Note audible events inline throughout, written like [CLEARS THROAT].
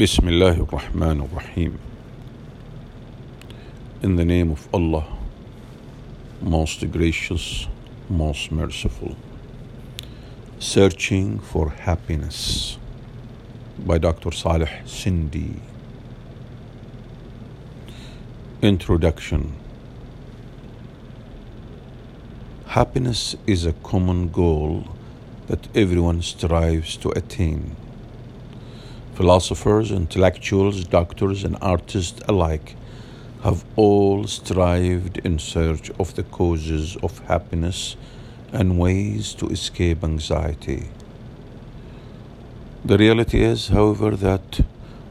بسم الله الرحمن الرحيم In the name of Allah, most gracious, most merciful. Searching for Happiness by Dr. Saleh Sindi. Introduction Happiness is a common goal that everyone strives to attain. Philosophers, intellectuals, doctors, and artists alike have all strived in search of the causes of happiness and ways to escape anxiety. The reality is, however, that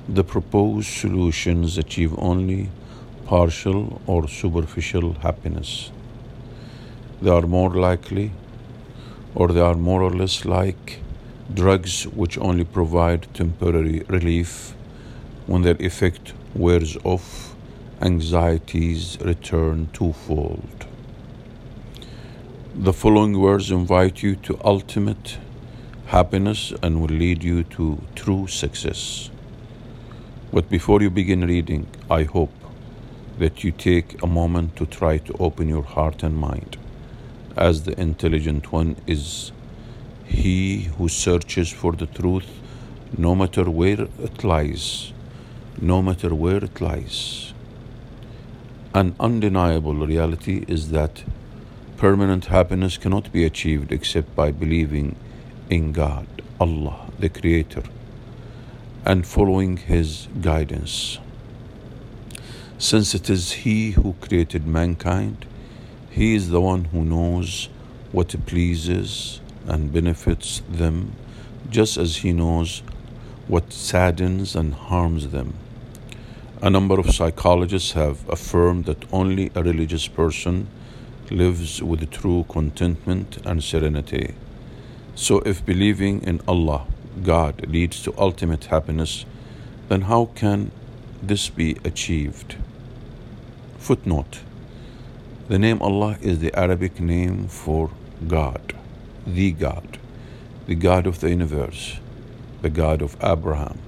the proposed solutions achieve only partial or superficial happiness. They are more likely, or they are more or less like, drugs which only provide temporary relief when their effect wears off anxieties return twofold. The following words invite you to ultimate happiness and will lead you to true success. But before you begin reading, I hope that you take a moment to try to open your heart and mind, as the intelligent one is he who searches for the truth no matter where it lies, no matter where it lies. An undeniable reality is that permanent happiness cannot be achieved except by believing in God, Allah, the Creator, and following His guidance. Since it is He who created mankind, He is the one who knows what pleases and benefits them, just as He knows what saddens and harms them. A number of psychologists have affirmed that only a religious person lives with true contentment and serenity. So, if believing in Allah, God, leads to ultimate happiness, then how can this be achieved? Footnote The name Allah is the Arabic name for God, the God, the God of the universe, the God of Abraham,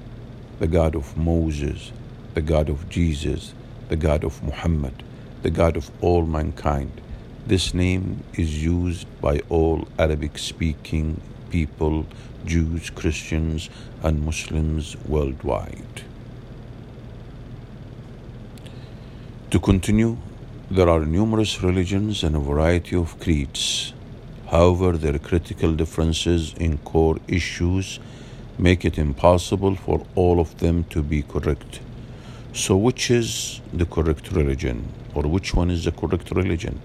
the God of Moses the God of Jesus, the God of Muhammad, the God of all mankind. This name is used by all Arabic speaking people, Jews, Christians, and Muslims worldwide. To continue, there are numerous religions and a variety of creeds. However, their critical differences in core issues make it impossible for all of them to be correct. So, which is the correct religion? Or which one is the correct religion?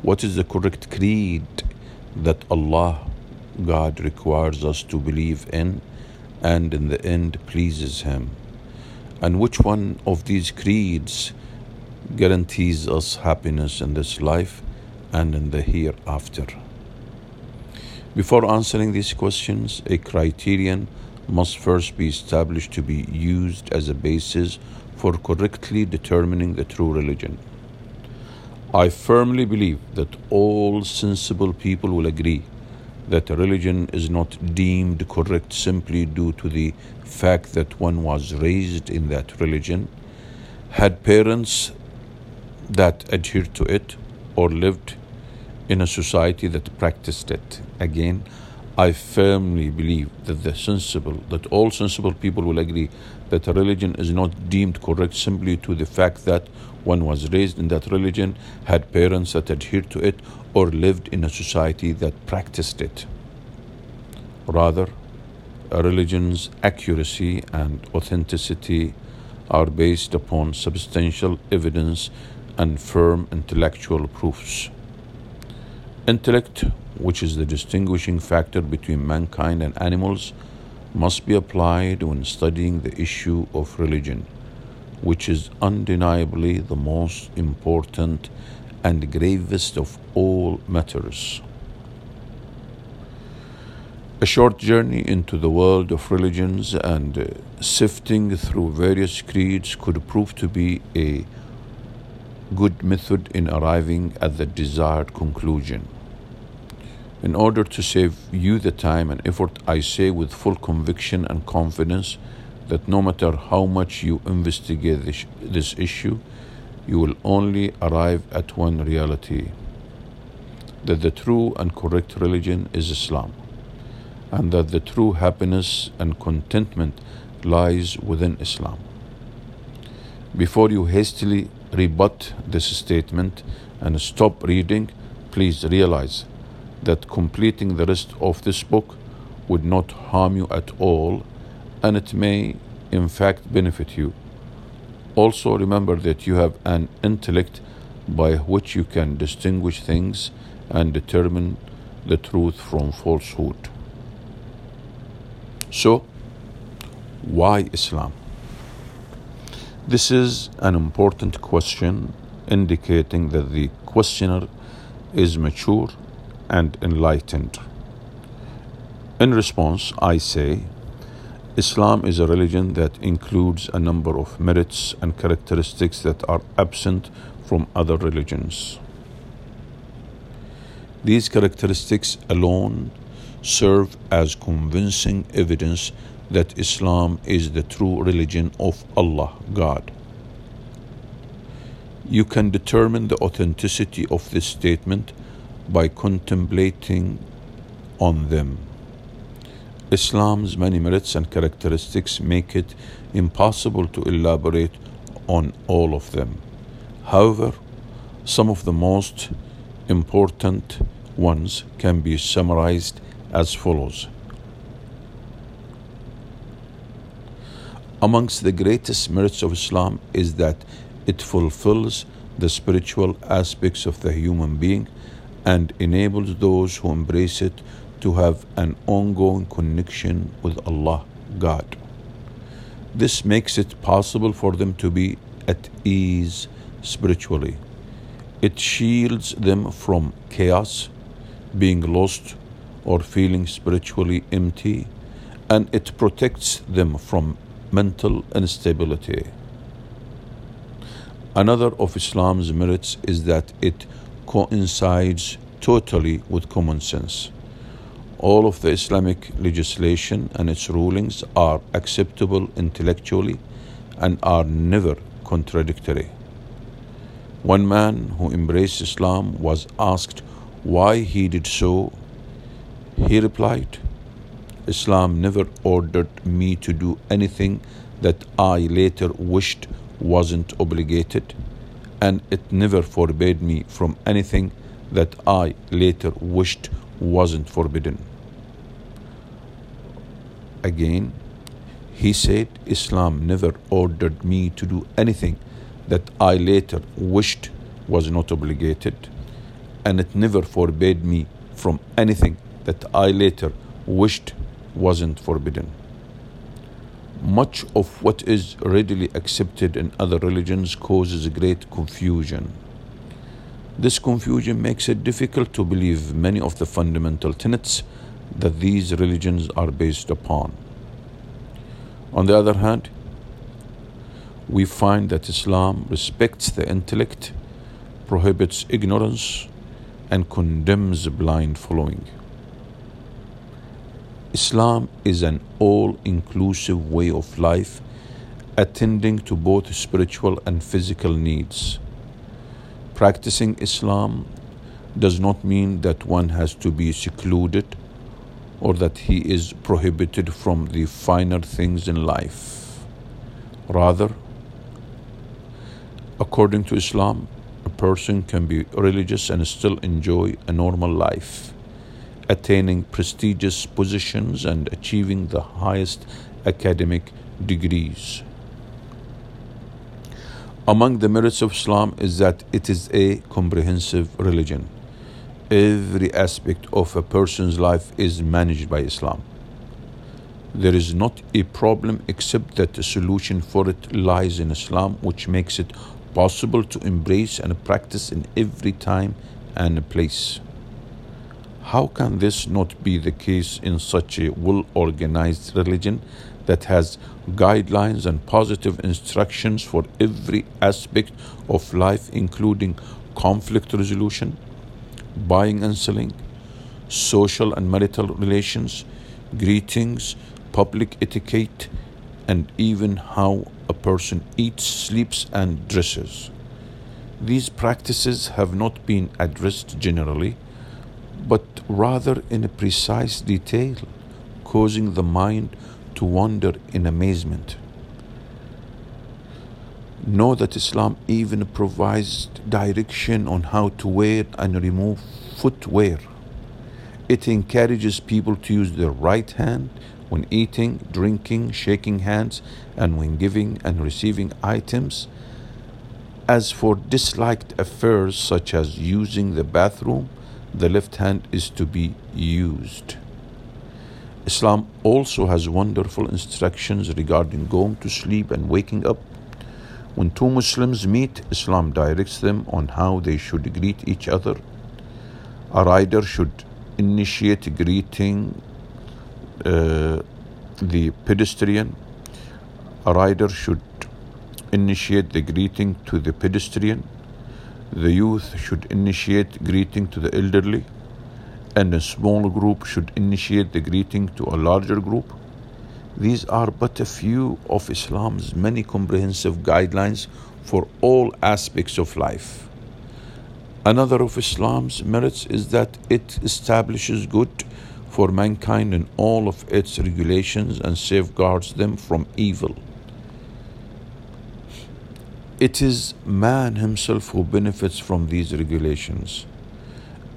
What is the correct creed that Allah, God, requires us to believe in and in the end pleases Him? And which one of these creeds guarantees us happiness in this life and in the hereafter? Before answering these questions, a criterion must first be established to be used as a basis for correctly determining the true religion. I firmly believe that all sensible people will agree that a religion is not deemed correct simply due to the fact that one was raised in that religion, had parents that adhered to it, or lived in a society that practiced it. Again, I firmly believe that the sensible, that all sensible people will agree that a religion is not deemed correct simply to the fact that one was raised in that religion, had parents that adhered to it, or lived in a society that practiced it. Rather, a religion's accuracy and authenticity are based upon substantial evidence and firm intellectual proofs. Intellect which is the distinguishing factor between mankind and animals, must be applied when studying the issue of religion, which is undeniably the most important and gravest of all matters. A short journey into the world of religions and sifting through various creeds could prove to be a good method in arriving at the desired conclusion. In order to save you the time and effort, I say with full conviction and confidence that no matter how much you investigate this, this issue, you will only arrive at one reality that the true and correct religion is Islam, and that the true happiness and contentment lies within Islam. Before you hastily rebut this statement and stop reading, please realize that completing the rest of this book would not harm you at all and it may in fact benefit you. Also, remember that you have an intellect by which you can distinguish things and determine the truth from falsehood. So, why Islam? This is an important question indicating that the questioner is mature and enlightened. In response, I say, Islam is a religion that includes a number of merits and characteristics that are absent from other religions. These characteristics alone serve as convincing evidence that Islam is the true religion of Allah, God. You can determine the authenticity of this statement by contemplating on them. Islam's many merits and characteristics make it impossible to elaborate on all of them. However, some of the most important ones can be summarized as follows. Amongst the greatest merits of Islam is that it fulfills the spiritual aspects of the human being and enables those who embrace it to have an ongoing connection with Allah, God. This makes it possible for them to be at ease spiritually. It shields them from chaos, being lost, or feeling spiritually empty, and it protects them from mental instability. Another of Islam's merits is that it coincides totally with common sense. All of the Islamic legislation and its rulings are acceptable intellectually and are never contradictory. One man who embraced Islam was asked why he did so. He replied, Islam never ordered me to do anything that I later wished wasn't obligated, and it never forbade me from anything that I later wished wasn't forbidden. Again, he said, Islam never ordered me to do anything that I later wished was not obligated, and it never forbade me from anything that I later wished wasn't forbidden. Much of what is readily accepted in other religions causes great confusion. This confusion makes it difficult to believe many of the fundamental tenets that these religions are based upon. On the other hand, we find that Islam respects the intellect, prohibits ignorance, and condemns blind following. Islam is an all inclusive way of life, attending to both spiritual and physical needs. Practicing Islam does not mean that one has to be secluded or that he is prohibited from the finer things in life. Rather, according to Islam, a person can be religious and still enjoy a normal life, attaining prestigious positions and achieving the highest academic degrees. Among the merits of Islam is that it is a comprehensive religion every aspect of a person's life is managed by Islam. There is not a problem except that the solution for it lies in Islam, which makes it possible to embrace and practice in every time and place. How can this not be the case in such a well organized religion that has guidelines and positive instructions for every aspect of life, including conflict resolution? buying and selling, social and marital relations, greetings, public etiquette, and even how a person eats, sleeps, and dresses. These practices have not been addressed generally, but rather in a precise detail, causing the mind to wander in amazement. Know that Islam even provides direction on how to wear and remove footwear. It encourages people to use their right hand when eating, drinking, shaking hands, and when giving and receiving items. As for disliked affairs such as using the bathroom, the left hand is to be used. Islam also has wonderful instructions regarding going to sleep and waking up when two Muslims meet, Islam directs them on how they should greet each other. A rider should initiate greeting uh, the pedestrian. A rider should initiate the greeting to the pedestrian. The youth should initiate greeting to the elderly. And a small group should initiate the greeting to a larger group. These are but a few of Islam's many comprehensive guidelines for all aspects of life. Another of Islam's merits is that it establishes good for mankind in all of its regulations and safeguards them from evil. It is man himself who benefits from these regulations.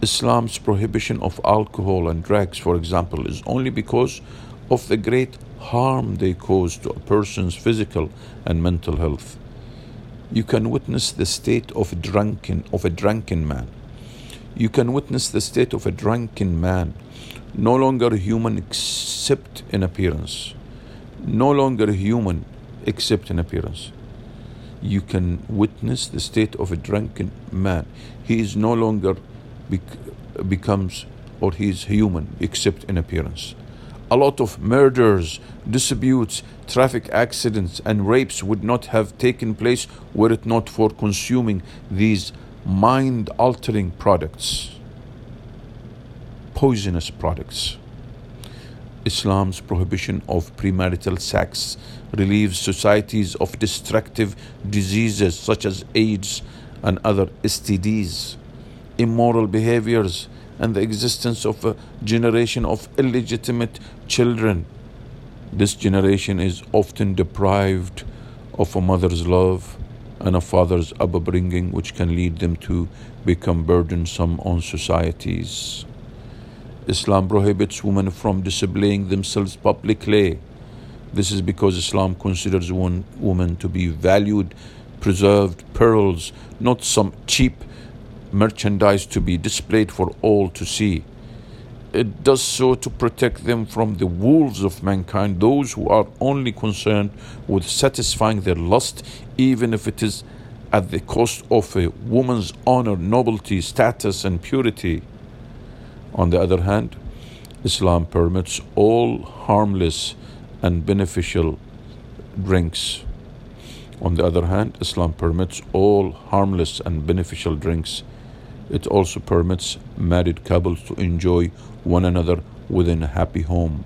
Islam's prohibition of alcohol and drugs, for example, is only because of the great harm they cause to a person's physical and mental health. You can witness the state of drunken of a drunken man. You can witness the state of a drunken man, no longer human except in appearance. No longer human except in appearance. You can witness the state of a drunken man. He is no longer bec- becomes or he is human except in appearance a lot of murders, disputes, traffic accidents, and rapes would not have taken place were it not for consuming these mind altering products, poisonous products. Islam's prohibition of premarital sex relieves societies of destructive diseases such as AIDS and other STDs, immoral behaviors, and the existence of a generation of illegitimate children. This generation is often deprived of a mother's love and a father's upbringing, which can lead them to become burdensome on societies. Islam prohibits women from displaying themselves publicly. This is because Islam considers one woman to be valued, preserved pearls, not some cheap merchandise to be displayed for all to see. It does so to protect them from the wolves of mankind, those who are only concerned with satisfying their lust, even if it is at the cost of a woman's honor, nobility, status, and purity. On the other hand, Islam permits all harmless and beneficial drinks. On the other hand, Islam permits all harmless and beneficial drinks it also permits married couples to enjoy one another within a happy home.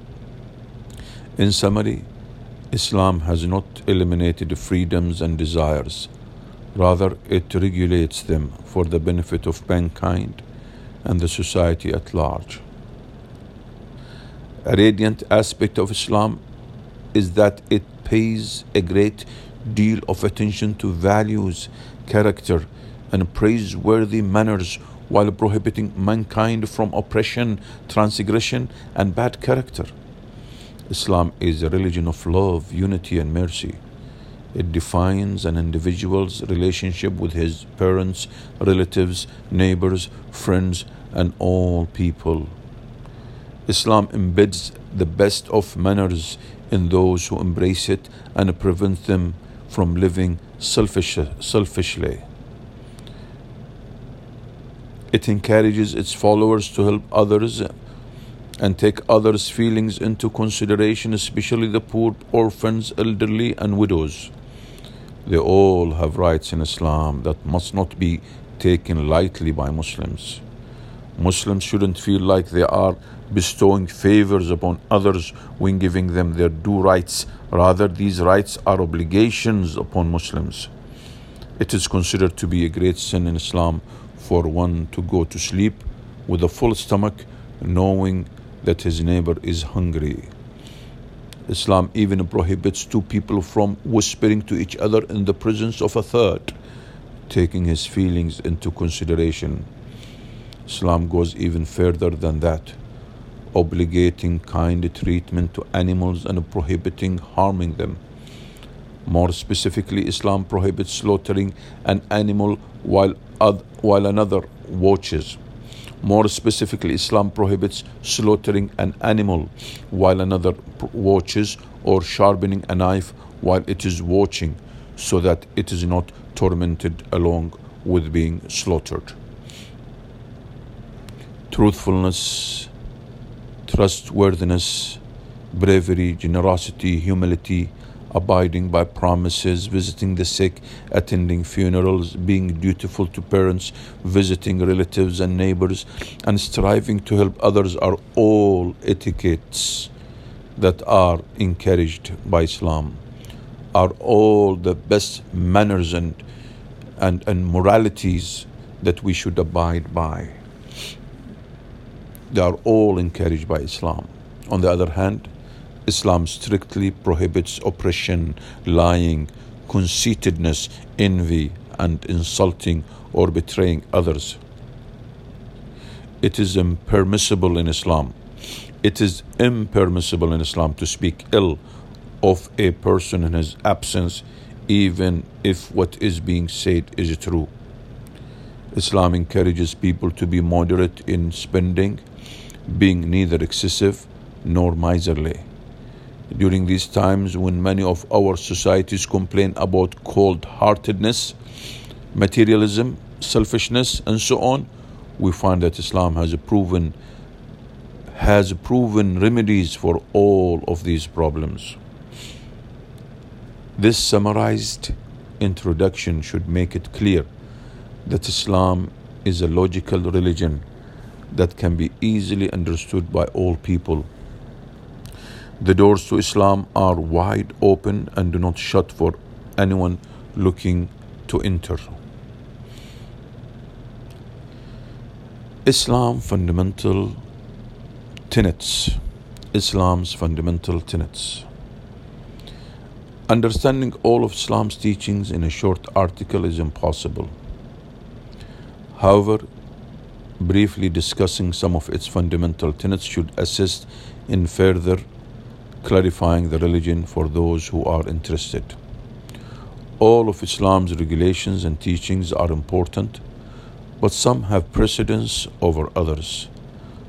In summary, Islam has not eliminated freedoms and desires, rather, it regulates them for the benefit of mankind and the society at large. A radiant aspect of Islam is that it pays a great deal of attention to values, character, and praiseworthy manners while prohibiting mankind from oppression, transgression, and bad character. Islam is a religion of love, unity, and mercy. It defines an individual's relationship with his parents, relatives, neighbors, friends, and all people. Islam embeds the best of manners in those who embrace it and prevents them from living selfish, selfishly. It encourages its followers to help others and take others' feelings into consideration, especially the poor, orphans, elderly, and widows. They all have rights in Islam that must not be taken lightly by Muslims. Muslims shouldn't feel like they are bestowing favors upon others when giving them their due rights. Rather, these rights are obligations upon Muslims. It is considered to be a great sin in Islam for one to go to sleep with a full stomach, knowing that his neighbor is hungry. Islam even prohibits two people from whispering to each other in the presence of a third, taking his feelings into consideration. Islam goes even further than that obligating kind treatment to animals and prohibiting harming them. More specifically, Islam prohibits slaughtering an animal while, while another watches. More specifically, Islam prohibits slaughtering an animal while another watches or sharpening a knife while it is watching so that it is not tormented along with being slaughtered. Truthfulness trustworthiness, bravery, generosity, humility, abiding by promises, visiting the sick, attending funerals, being dutiful to parents, visiting relatives and neighbors, and striving to help others are all etiquettes that are encouraged by Islam, are all the best manners and, and, and moralities that we should abide by. They are all encouraged by Islam. On the other hand, Islam strictly prohibits oppression, lying, conceitedness, envy, and insulting or betraying others. It is impermissible in Islam. It is impermissible in Islam to speak ill of a person in his absence, even if what is being said is true. Islam encourages people to be moderate in spending being neither excessive nor miserly. During these times when many of our societies complain about cold heartedness, materialism, selfishness, and so on, we find that Islam has proven has proven remedies for all of these problems. This summarized introduction should make it clear that Islam is a logical religion that can be easily understood by all people. The doors to Islam are wide open and do not shut for anyone looking to enter. Islam fundamental tenets. Islam's fundamental tenets. Understanding all of Islam's teachings in a short article is impossible. However, briefly discussing some of its fundamental tenets should assist in further clarifying the religion for those who are interested. All of Islam's regulations and teachings are important, but some have precedence over others.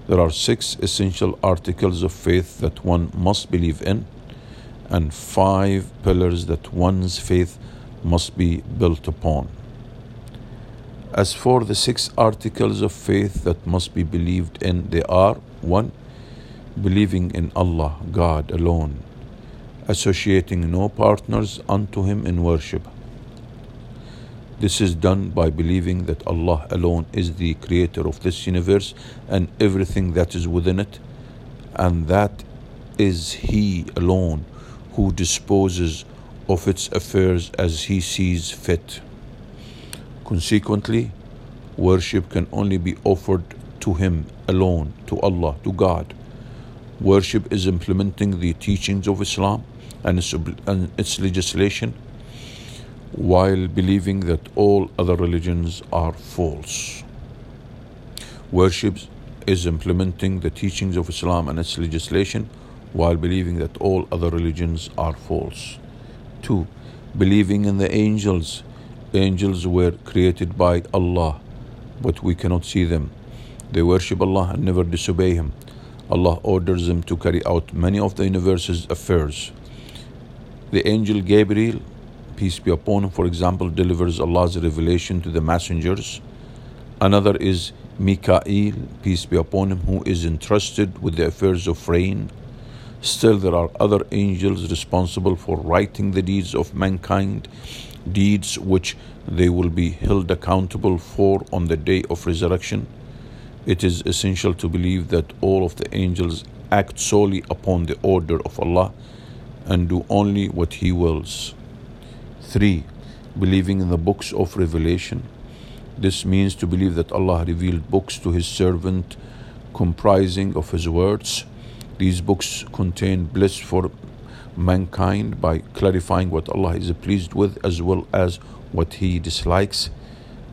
There are six essential articles of faith that one must believe in, and five pillars that one's faith must be built upon. As for the six articles of faith that must be believed in, they are 1. Believing in Allah, God alone, associating no partners unto Him in worship. This is done by believing that Allah alone is the creator of this universe and everything that is within it, and that is He alone who disposes of its affairs as He sees fit. Consequently, worship can only be offered to Him alone, to Allah, to God. Worship is implementing the teachings of Islam and its, and its legislation while believing that all other religions are false. Worship is implementing the teachings of Islam and its legislation while believing that all other religions are false. 2. Believing in the angels Angels were created by Allah, but we cannot see them. They worship Allah and never disobey Him. Allah orders them to carry out many of the universe's affairs. The angel Gabriel, peace be upon him, for example, delivers Allah's revelation to the messengers. Another is Mikael, peace be upon him, who is entrusted with the affairs of rain. Still, there are other angels responsible for writing the deeds of mankind deeds which they will be held accountable for on the day of resurrection. It is essential to believe that all of the angels act solely upon the order of Allah and do only what He wills. 3. Believing in the books of revelation. This means to believe that Allah revealed books to His servant comprising of His words. These books contain bliss for mankind by clarifying what Allah is pleased with as well as what He dislikes.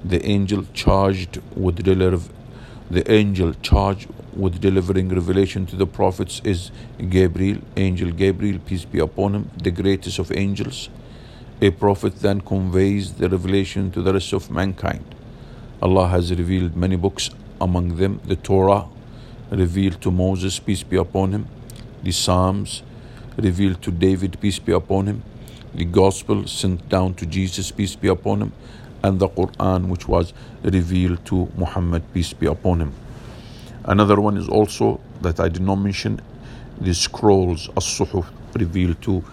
The angel charged with the angel charged with delivering revelation to the prophets is Gabriel, angel Gabriel, peace be upon him, the greatest of angels. A prophet then conveys the revelation to the rest of mankind. Allah has revealed many books, among them. The Torah, revealed to Moses, peace be upon him, the Psalms, revealed to David, peace be upon him, the Gospel sent down to Jesus, peace be upon him, and the Quran, which was revealed to Muhammad, peace be upon him. Another one is also that I did not mention the scrolls, as-suhuf, revealed to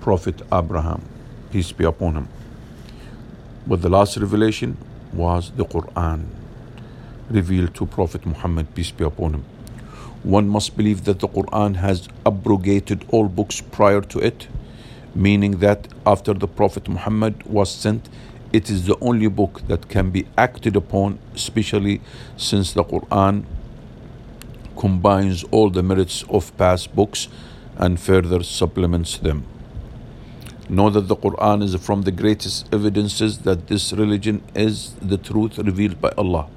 Prophet Abraham, peace be upon him. But the last revelation was the Quran, revealed to Prophet Muhammad, peace be upon him. One must believe that the Quran has abrogated all books prior to it, meaning that after the Prophet Muhammad was sent, it is the only book that can be acted upon, especially since the Quran combines all the merits of past books and further supplements them. Know that the Quran is from the greatest evidences that this religion is the truth revealed by Allah.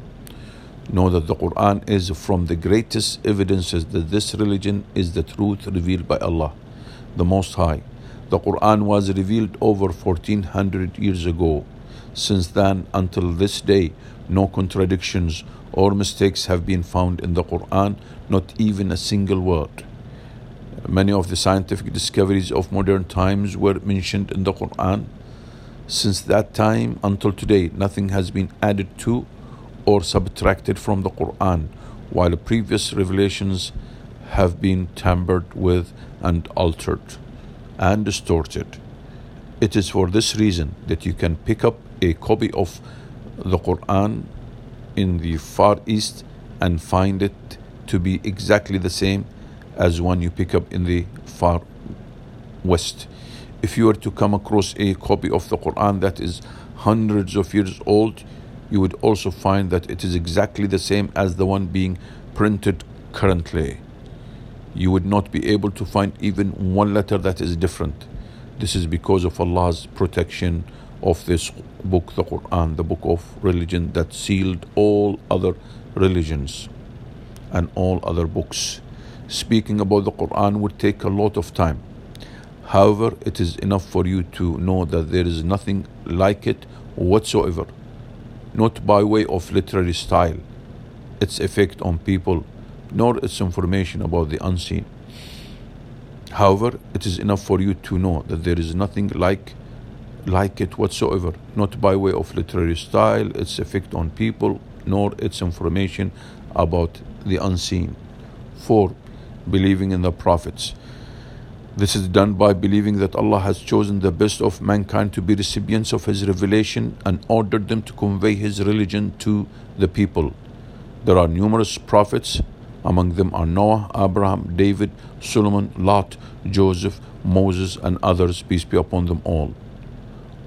Know that the Quran is from the greatest evidences that this religion is the truth revealed by Allah, the Most High. The Quran was revealed over 1400 years ago. Since then until this day, no contradictions or mistakes have been found in the Quran, not even a single word. Many of the scientific discoveries of modern times were mentioned in the Quran. Since that time until today, nothing has been added to or subtracted from the Quran, while previous revelations have been tampered with and altered and distorted. It is for this reason that you can pick up a copy of the Quran in the Far East and find it to be exactly the same as one you pick up in the Far West. If you were to come across a copy of the Quran that is hundreds of years old, you would also find that it is exactly the same as the one being printed currently. You would not be able to find even one letter that is different. This is because of Allah's protection of this book, the Quran, the book of religion that sealed all other religions and all other books. Speaking about the Quran would take a lot of time. However, it is enough for you to know that there is nothing like it whatsoever, not by way of literary style, its effect on people, nor its information about the unseen. However, it is enough for you to know that there is nothing like like it whatsoever, not by way of literary style, its effect on people, nor its information about the unseen. 4. Believing in the prophets. This is done by believing that Allah has chosen the best of mankind to be recipients of His revelation and ordered them to convey His religion to the people. There are numerous prophets, among them are Noah, Abraham, David, Solomon, Lot, Joseph, Moses, and others, peace be upon them all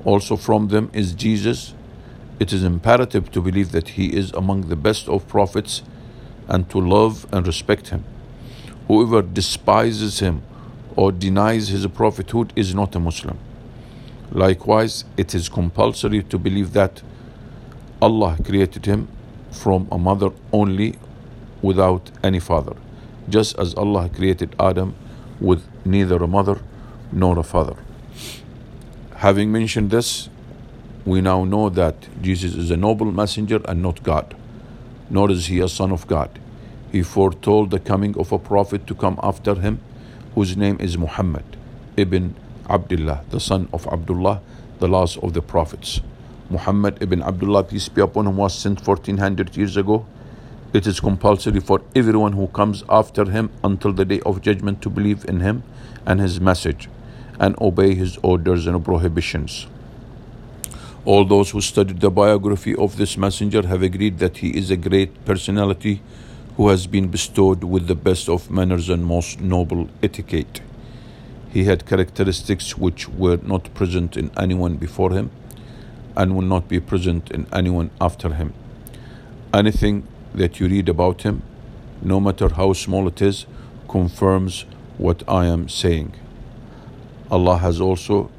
also from them is Jesus, it is imperative to believe that he is among the best of prophets and to love and respect him. Whoever despises him or denies his prophethood is not a Muslim. Likewise, it is compulsory to believe that Allah created him from a mother only without any father, just as Allah created Adam with neither a mother nor a father. Having mentioned this, we now know that Jesus is a noble messenger and not God, nor is he a son of God. He foretold the coming of a prophet to come after him, whose name is Muhammad ibn Abdullah, the son of Abdullah, the last of the prophets. Muhammad ibn Abdullah, peace be upon him, was sent 1400 years ago. It is compulsory for everyone who comes after him until the day of judgment to believe in him and his message and obey his orders and prohibitions. All those who studied the biography of this messenger have agreed that he is a great personality who has been bestowed with the best of manners and most noble etiquette. He had characteristics which were not present in anyone before him and will not be present in anyone after him. Anything that you read about him, no matter how small it is, confirms what I am saying. Allah has also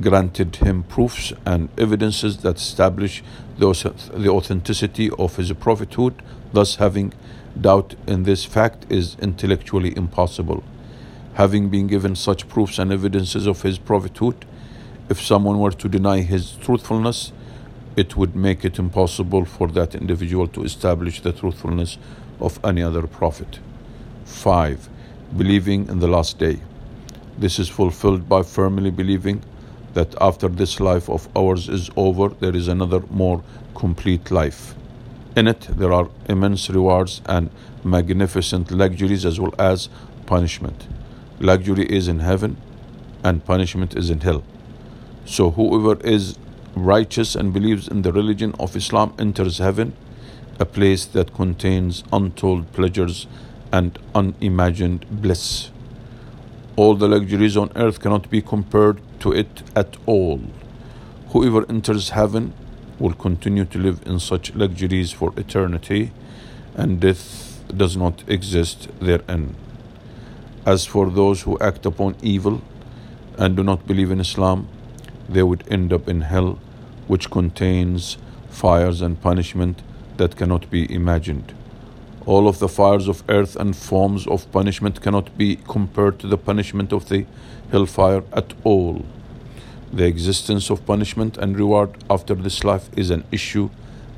granted him proofs and evidences that establish the authenticity of his prophethood, thus having doubt in this fact is intellectually impossible. Having been given such proofs and evidences of his prophethood, if someone were to deny his truthfulness, it would make it impossible for that individual to establish the truthfulness of any other prophet. 5. Believing in the last day. This is fulfilled by firmly believing that after this life of ours is over, there is another more complete life. In it, there are immense rewards and magnificent luxuries as well as punishment. Luxury is in heaven and punishment is in hell. So, whoever is righteous and believes in the religion of Islam enters heaven, a place that contains untold pleasures and unimagined bliss. All the luxuries on earth cannot be compared to it at all. Whoever enters heaven will continue to live in such luxuries for eternity, and death does not exist therein. As for those who act upon evil and do not believe in Islam, they would end up in hell, which contains fires and punishment that cannot be imagined. All of the fires of earth and forms of punishment cannot be compared to the punishment of the hellfire at all. The existence of punishment and reward after this life is an issue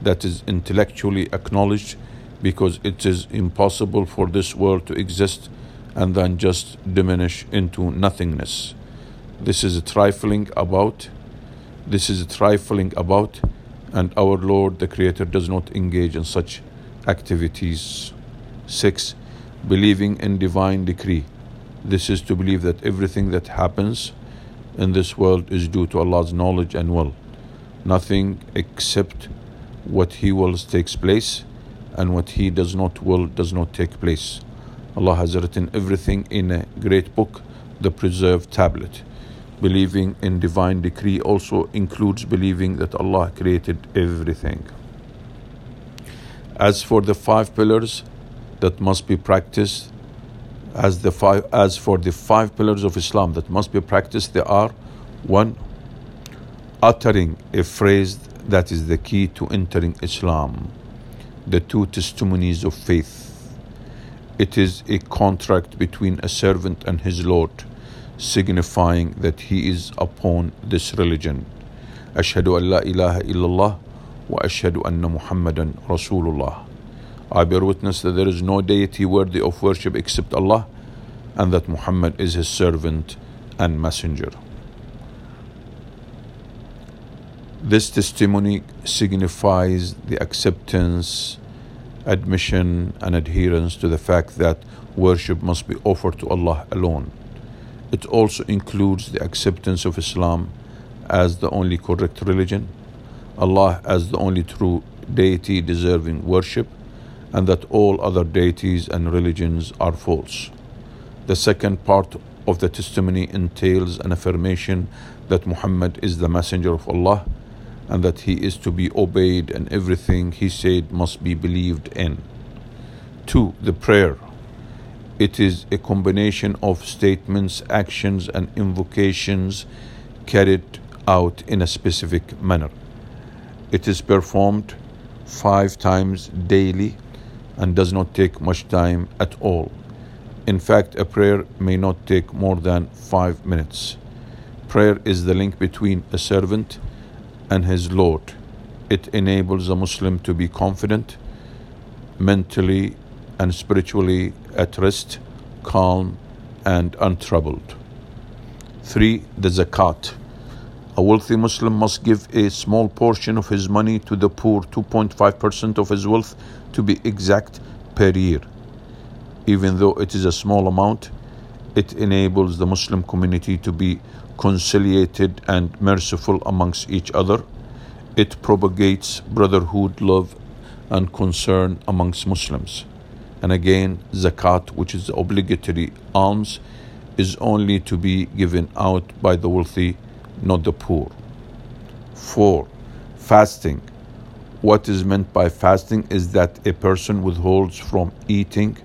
that is intellectually acknowledged because it is impossible for this world to exist and then just diminish into nothingness. This is a trifling about, this is trifling about, and our Lord the Creator does not engage in such activities. 6. Believing in divine decree. This is to believe that everything that happens in this world is due to Allah's knowledge and will. Nothing except what He wills takes place, and what He does not will does not take place. Allah has written everything in a great book, the preserved tablet. Believing in divine decree also includes believing that Allah created everything. As for the five pillars that must be practiced, as the five as for the five pillars of Islam that must be practiced, there are one uttering a phrase that is the key to entering Islam, the two testimonies of faith. It is a contract between a servant and his Lord, signifying that he is upon this religion. Ashhadu an la ilaha illallah wa ashhadu anna Muhammadan Rasulullah. I bear witness that there is no deity worthy of worship except Allah and that Muhammad is his servant and messenger. This testimony signifies the acceptance, admission, and adherence to the fact that worship must be offered to Allah alone it also includes the acceptance of Islam as the only correct religion, Allah as the only true deity deserving worship, and that all other deities and religions are false. The second part of the testimony entails an affirmation that Muhammad is the messenger of Allah and that he is to be obeyed and everything he said must be believed in. 2. The prayer. It is a combination of statements, actions, and invocations carried out in a specific manner. It is performed five times daily and does not take much time at all. In fact, a prayer may not take more than five minutes. Prayer is the link between a servant and his Lord. It enables a Muslim to be confident, mentally and spiritually at rest, calm, and untroubled. 3. The Zakat. A wealthy Muslim must give a small portion of his money to the poor, 2.5% of his wealth to be exact per year. Even though it is a small amount, it enables the Muslim community to be conciliated and merciful amongst each other. It propagates brotherhood, love, and concern amongst Muslims. And again, zakat, which is obligatory alms, is only to be given out by the wealthy, not the poor. 4. Fasting. What is meant by fasting is that a person withholds from eating,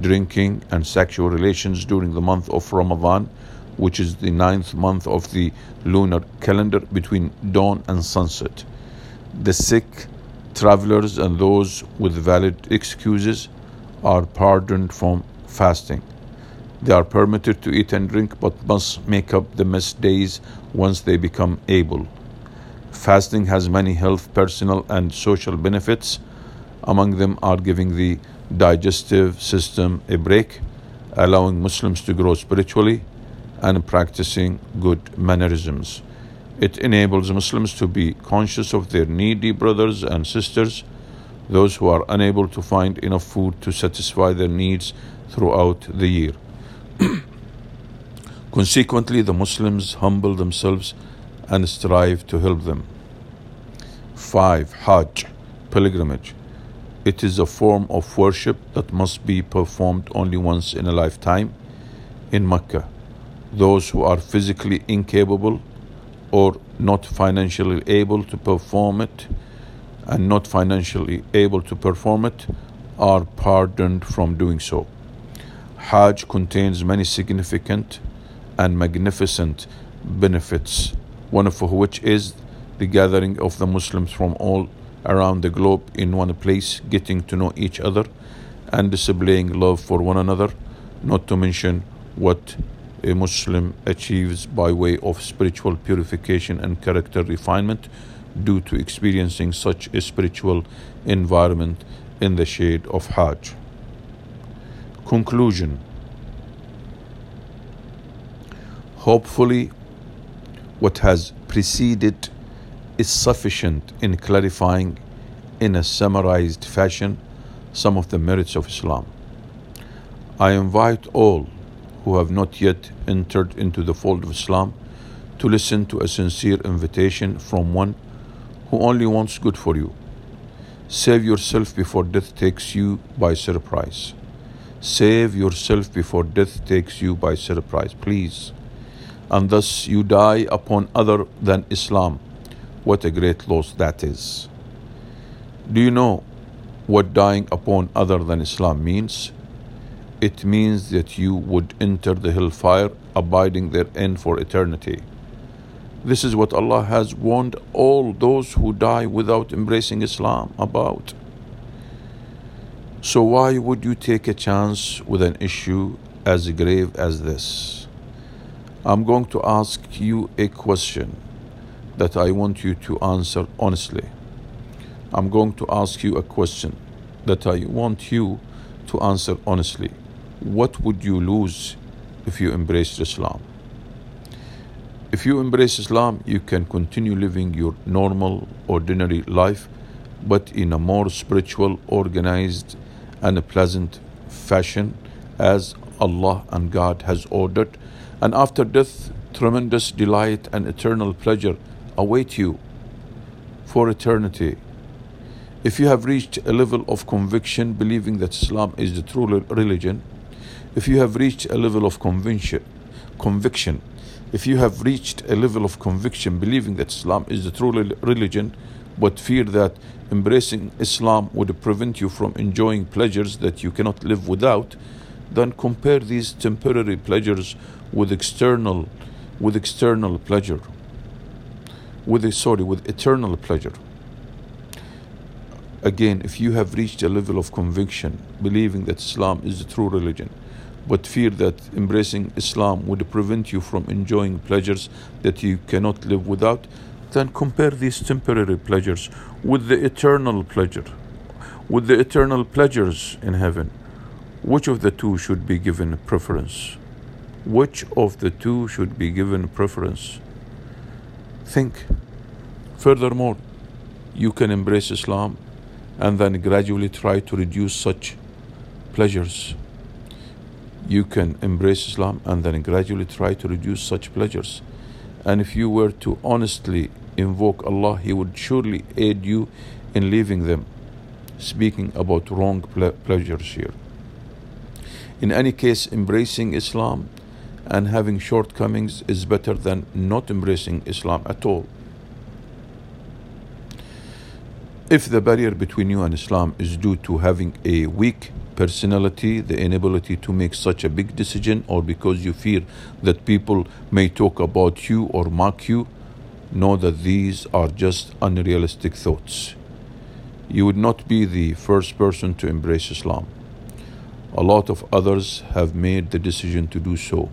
drinking, and sexual relations during the month of Ramadan, which is the ninth month of the lunar calendar between dawn and sunset. The sick, travelers, and those with valid excuses are pardoned from fasting. They are permitted to eat and drink but must make up the missed days once they become able. Fasting has many health, personal, and social benefits. Among them are giving the digestive system a break, allowing Muslims to grow spiritually, and practicing good mannerisms. It enables Muslims to be conscious of their needy brothers and sisters, those who are unable to find enough food to satisfy their needs throughout the year. [CLEARS THROAT] Consequently, the Muslims humble themselves and strive to help them. 5. Hajj, pilgrimage. It is a form of worship that must be performed only once in a lifetime in Mecca. Those who are physically incapable or not financially able to perform it and not financially able to perform it are pardoned from doing so. Hajj contains many significant and magnificent benefits, one of which is the gathering of the Muslims from all around the globe in one place, getting to know each other and displaying love for one another, not to mention what a Muslim achieves by way of spiritual purification and character refinement due to experiencing such a spiritual environment in the shade of Hajj. Conclusion Hopefully, what has preceded is sufficient in clarifying in a summarized fashion some of the merits of Islam. I invite all who have not yet entered into the fold of Islam to listen to a sincere invitation from one who only wants good for you. Save yourself before death takes you by surprise. Save yourself before death takes you by surprise, please and thus you die upon other than Islam. What a great loss that is. Do you know what dying upon other than Islam means? It means that you would enter the hellfire, abiding therein for eternity. This is what Allah has warned all those who die without embracing Islam about. So, why would you take a chance with an issue as grave as this? I'm going to ask you a question that I want you to answer honestly. I'm going to ask you a question that I want you to answer honestly. What would you lose if you embraced Islam? If you embrace Islam, you can continue living your normal, ordinary life, but in a more spiritual, organized, and a pleasant fashion as Allah and God has ordered and after death, tremendous delight and eternal pleasure await you for eternity. If you have reached a level of conviction believing that Islam is the true religion, if you have reached a level of conviction, conviction, if you have reached a level of conviction believing that Islam is the true religion, but fear that embracing Islam would prevent you from enjoying pleasures that you cannot live without, then compare these temporary pleasures with external with external pleasure. With sorry with eternal pleasure. Again if you have reached a level of conviction believing that islam is the true religion but fear that embracing islam would prevent you from enjoying pleasures that you cannot live without then compare these temporary pleasures with the eternal pleasure with the eternal pleasures in heaven which of the two should be given preference which of the two should be given preference? Think. Furthermore, you can embrace Islam and then gradually try to reduce such pleasures. You can embrace Islam and then gradually try to reduce such pleasures. And if you were to honestly invoke Allah, He would surely aid you in leaving them. Speaking about wrong ple- pleasures here. In any case, embracing Islam and having shortcomings is better than not embracing Islam at all. If the barrier between you and Islam is due to having a weak personality, the inability to make such a big decision, or because you fear that people may talk about you or mock you, know that these are just unrealistic thoughts. You would not be the first person to embrace Islam. A lot of others have made the decision to do so.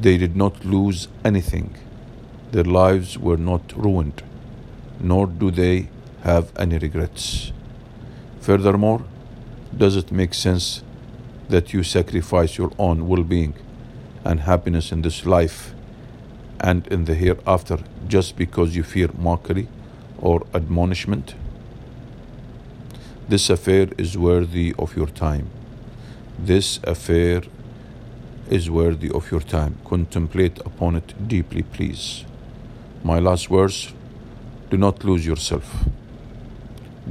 They did not lose anything. Their lives were not ruined, nor do they have any regrets. Furthermore, does it make sense that you sacrifice your own well being and happiness in this life and in the hereafter just because you fear mockery or admonishment? This affair is worthy of your time. This affair is worthy of your time. Contemplate upon it deeply, please. My last words do not lose yourself.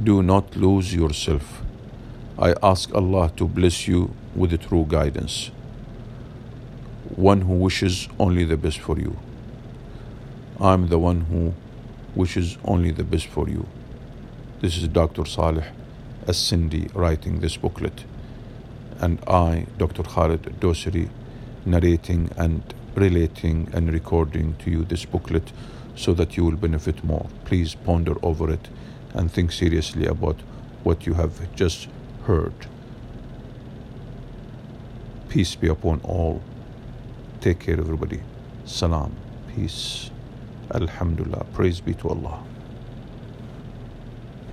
Do not lose yourself. I ask Allah to bless you with the true guidance. One who wishes only the best for you. I'm the one who wishes only the best for you. This is Dr. Saleh As Sindi writing this booklet, and I, Dr. Khalid Dosiri, narrating and relating and recording to you this booklet so that you will benefit more. Please ponder over it and think seriously about what you have just heard. Peace be upon all. Take care, everybody. Salam. Peace. Alhamdulillah. Praise be to Allah.